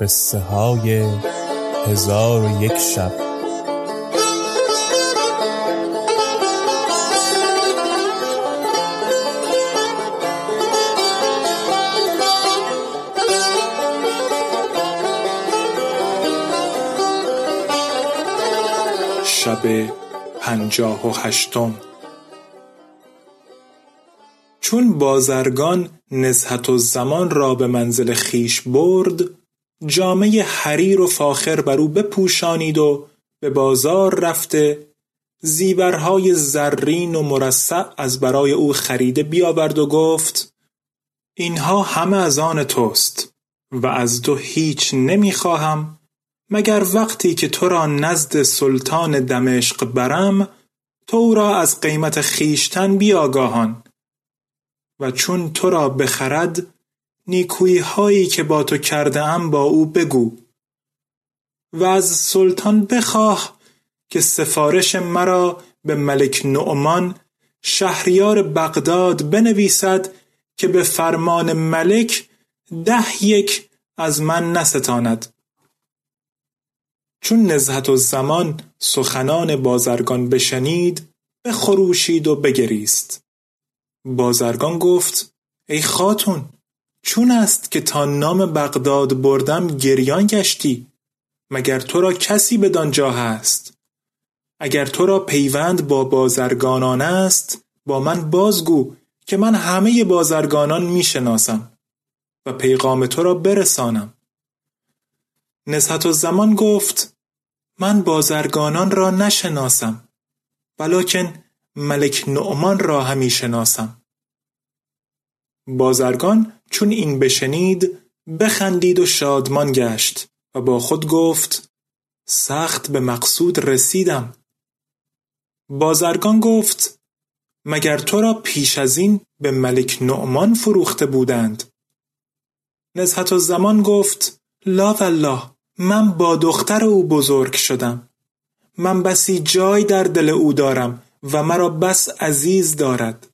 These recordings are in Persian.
قصه های هزار و یک شب. شب پنجاه و هشتم. چون بازرگان نزهت الزمان را به منزل خیش برد جامه حریر و فاخر بر او بپوشانید و به بازار رفته زیورهای زرین و مرصع از برای او خریده بیاورد و گفت اینها همه از آن توست و از تو هیچ نمی‌خواهم مگر وقتی که تو را نزد سلطان دمشق برم تو را از قیمت خیشتن بیاگاهان و چون تو را بخرد نیکویی هایی که با تو کرده ام با او بگو و از سلطان بخواه که سفارش مرا به ملک نعمان شهریار بغداد بنویسد که به فرمان ملک ده یک از من نستاند. چون نزهت الزمان سخنان بازرگان بشنید بخروشید و بگریست. بازرگان گفت ای خاتون چون است که تا نام بغداد بردم گریان گشتی مگر تو را کسی بدانجا هست؟ اگر تو را پیوند با بازرگانان است با من بازگو که من همه بازرگانان می‌شناسم و پیغام تو را برسانم. نزهت الزمان گفت من بازرگانان را نشناسم ولکن ملک نعمان را همی شناسم. بازرگان چون این بشنید بخندید و شادمان گشت و با خود گفت سخت به مقصود رسیدم. بازرگان گفت مگر تو را پیش از این به ملک نعمان فروخته بودند؟ نزهت الزمان گفت لا والله من با دختر او بزرگ شدم. من بسی جای در دل او دارم و مرا بس عزیز دارد.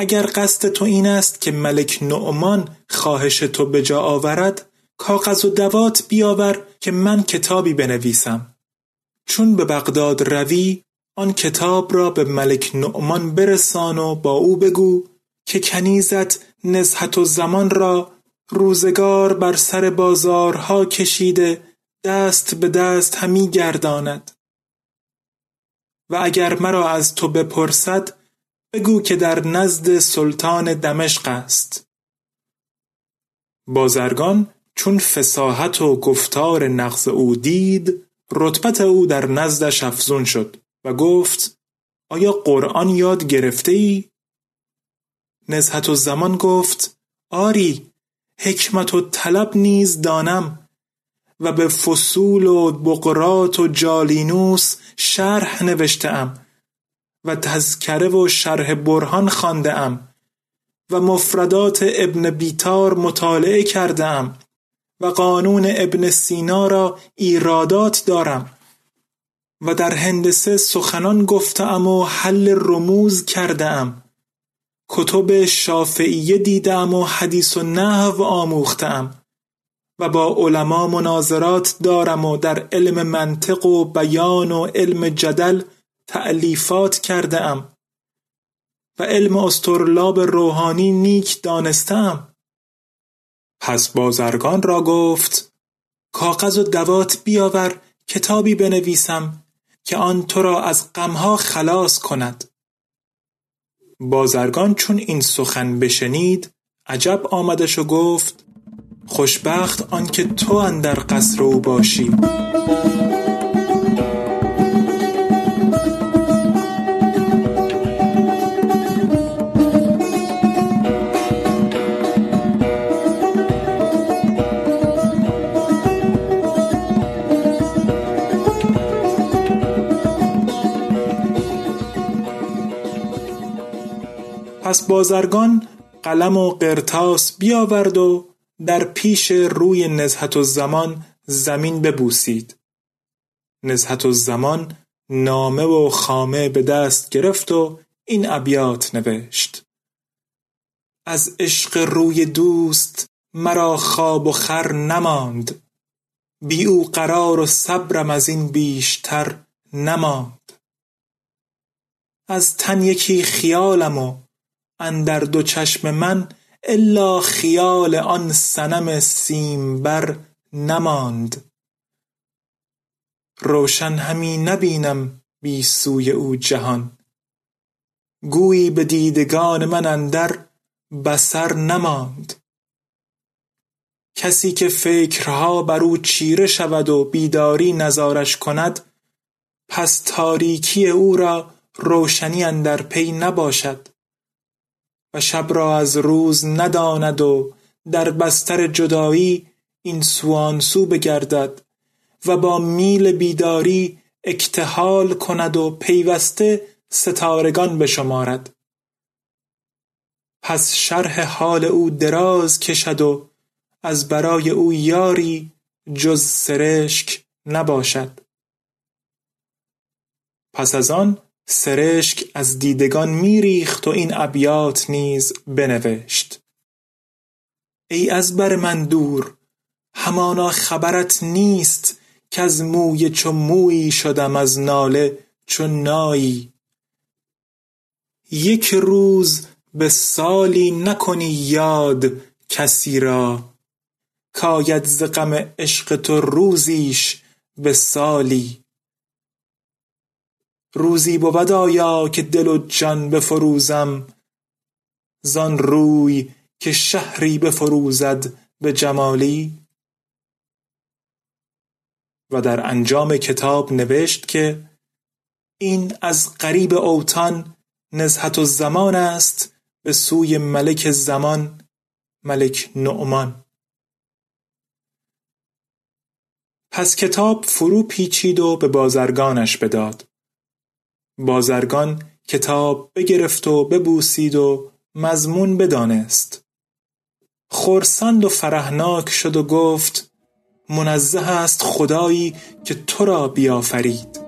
اگر قصد تو این است که ملک نعمان خواهش تو به جا آورد کاغذ و دوات بیاور که من کتابی بنویسم. چون به بغداد روی آن کتاب را به ملک نعمان برسان و با او بگو که کنیزت نزهت و زمان را روزگار بر سر بازارها کشیده دست به دست همی گرداند. و اگر مرا از تو بپرسد بگو که در نزد سلطان دمشق است بازرگان چون فساحت و گفتار نغز او دید رتبت او در نزدش افزون شد و گفت آیا قرآن یاد گرفته ای؟ نزهت الزمان گفت آری حکمت و طلب نیز دانم و به فصول و بقرات و جالینوس شرح نوشته ام و تذکره و شرح برهان خوانده ام و مفردات ابن بیتار مطالعه کردم و قانون ابن سینا را ایرادات دارم و در هندسه سخنان گفتم و حل رموز کردم کتب شافعیه دیدم و حدیث و نحو آموختم و با علما مناظرات دارم و در علم منطق و بیان و علم جدل تعلیفات کرده و علم استرلاب روحانی نیک دانستم پس بازرگان را گفت کاغذ و دوات بیاور کتابی بنویسم که آن تو را از غمها خلاص کند. بازرگان چون این سخن بشنید عجب آمدش و گفت خوشبخت آنکه تو اندر قصر او باشی. پس بازرگان قلم و قرتاس بیاورد و در پیش روی نزهت زمان زمین ببوسید. نزهت زمان نامه و خامه به دست گرفت و این ابیات نوشت. از عشق روی دوست مرا خواب و خر نماند. بی او قرار و صبرم از این بیشتر نماند. از تن یکی خیالم و اندر دو چشم من الا خیال آن صنم سیمبر نماند. روشن همی نبینم بی سوی او جهان. گویی به دیدگان من اندر بصر نماند. کسی که فکرها بر او چیره شود و بیداری نزارش کند پس تاریکی او را روشنی اندر پی نباشد. و شب را از روز نداند و در بستر جدایی این سو سو بگردد و با میل بیداری اکتحال کند و پیوسته ستارگان بشمارد. پس شرح حال او دراز کشد و از برای او یاری جز سرشک نباشد. پس از آن سرشک از دیدگان میریخت و این ابیات نیز بنوشت. ای از بر من دور همانا خبرت نیست از موی چو مویی شدم از ناله چو نایی. یک روز به سالی نکنی یاد کسی را کاید ز غم عشق تو روزیش به سالی. روزی بود آیا که دل و جان بفروزم؟ زان روی که شهری بفروزد به جمالی؟ و در انجام کتاب نوشت که این از قریب اوتان نزهت زمان است به سوی ملک زمان ملک نعمان. پس کتاب فرو پیچید و به بازرگانش بداد. بازرگان کتاب بگرفت و ببوسید و مضمون بدانست. خرسند و فرحناک شد و گفت منزه است خدایی که تو را بیافرید.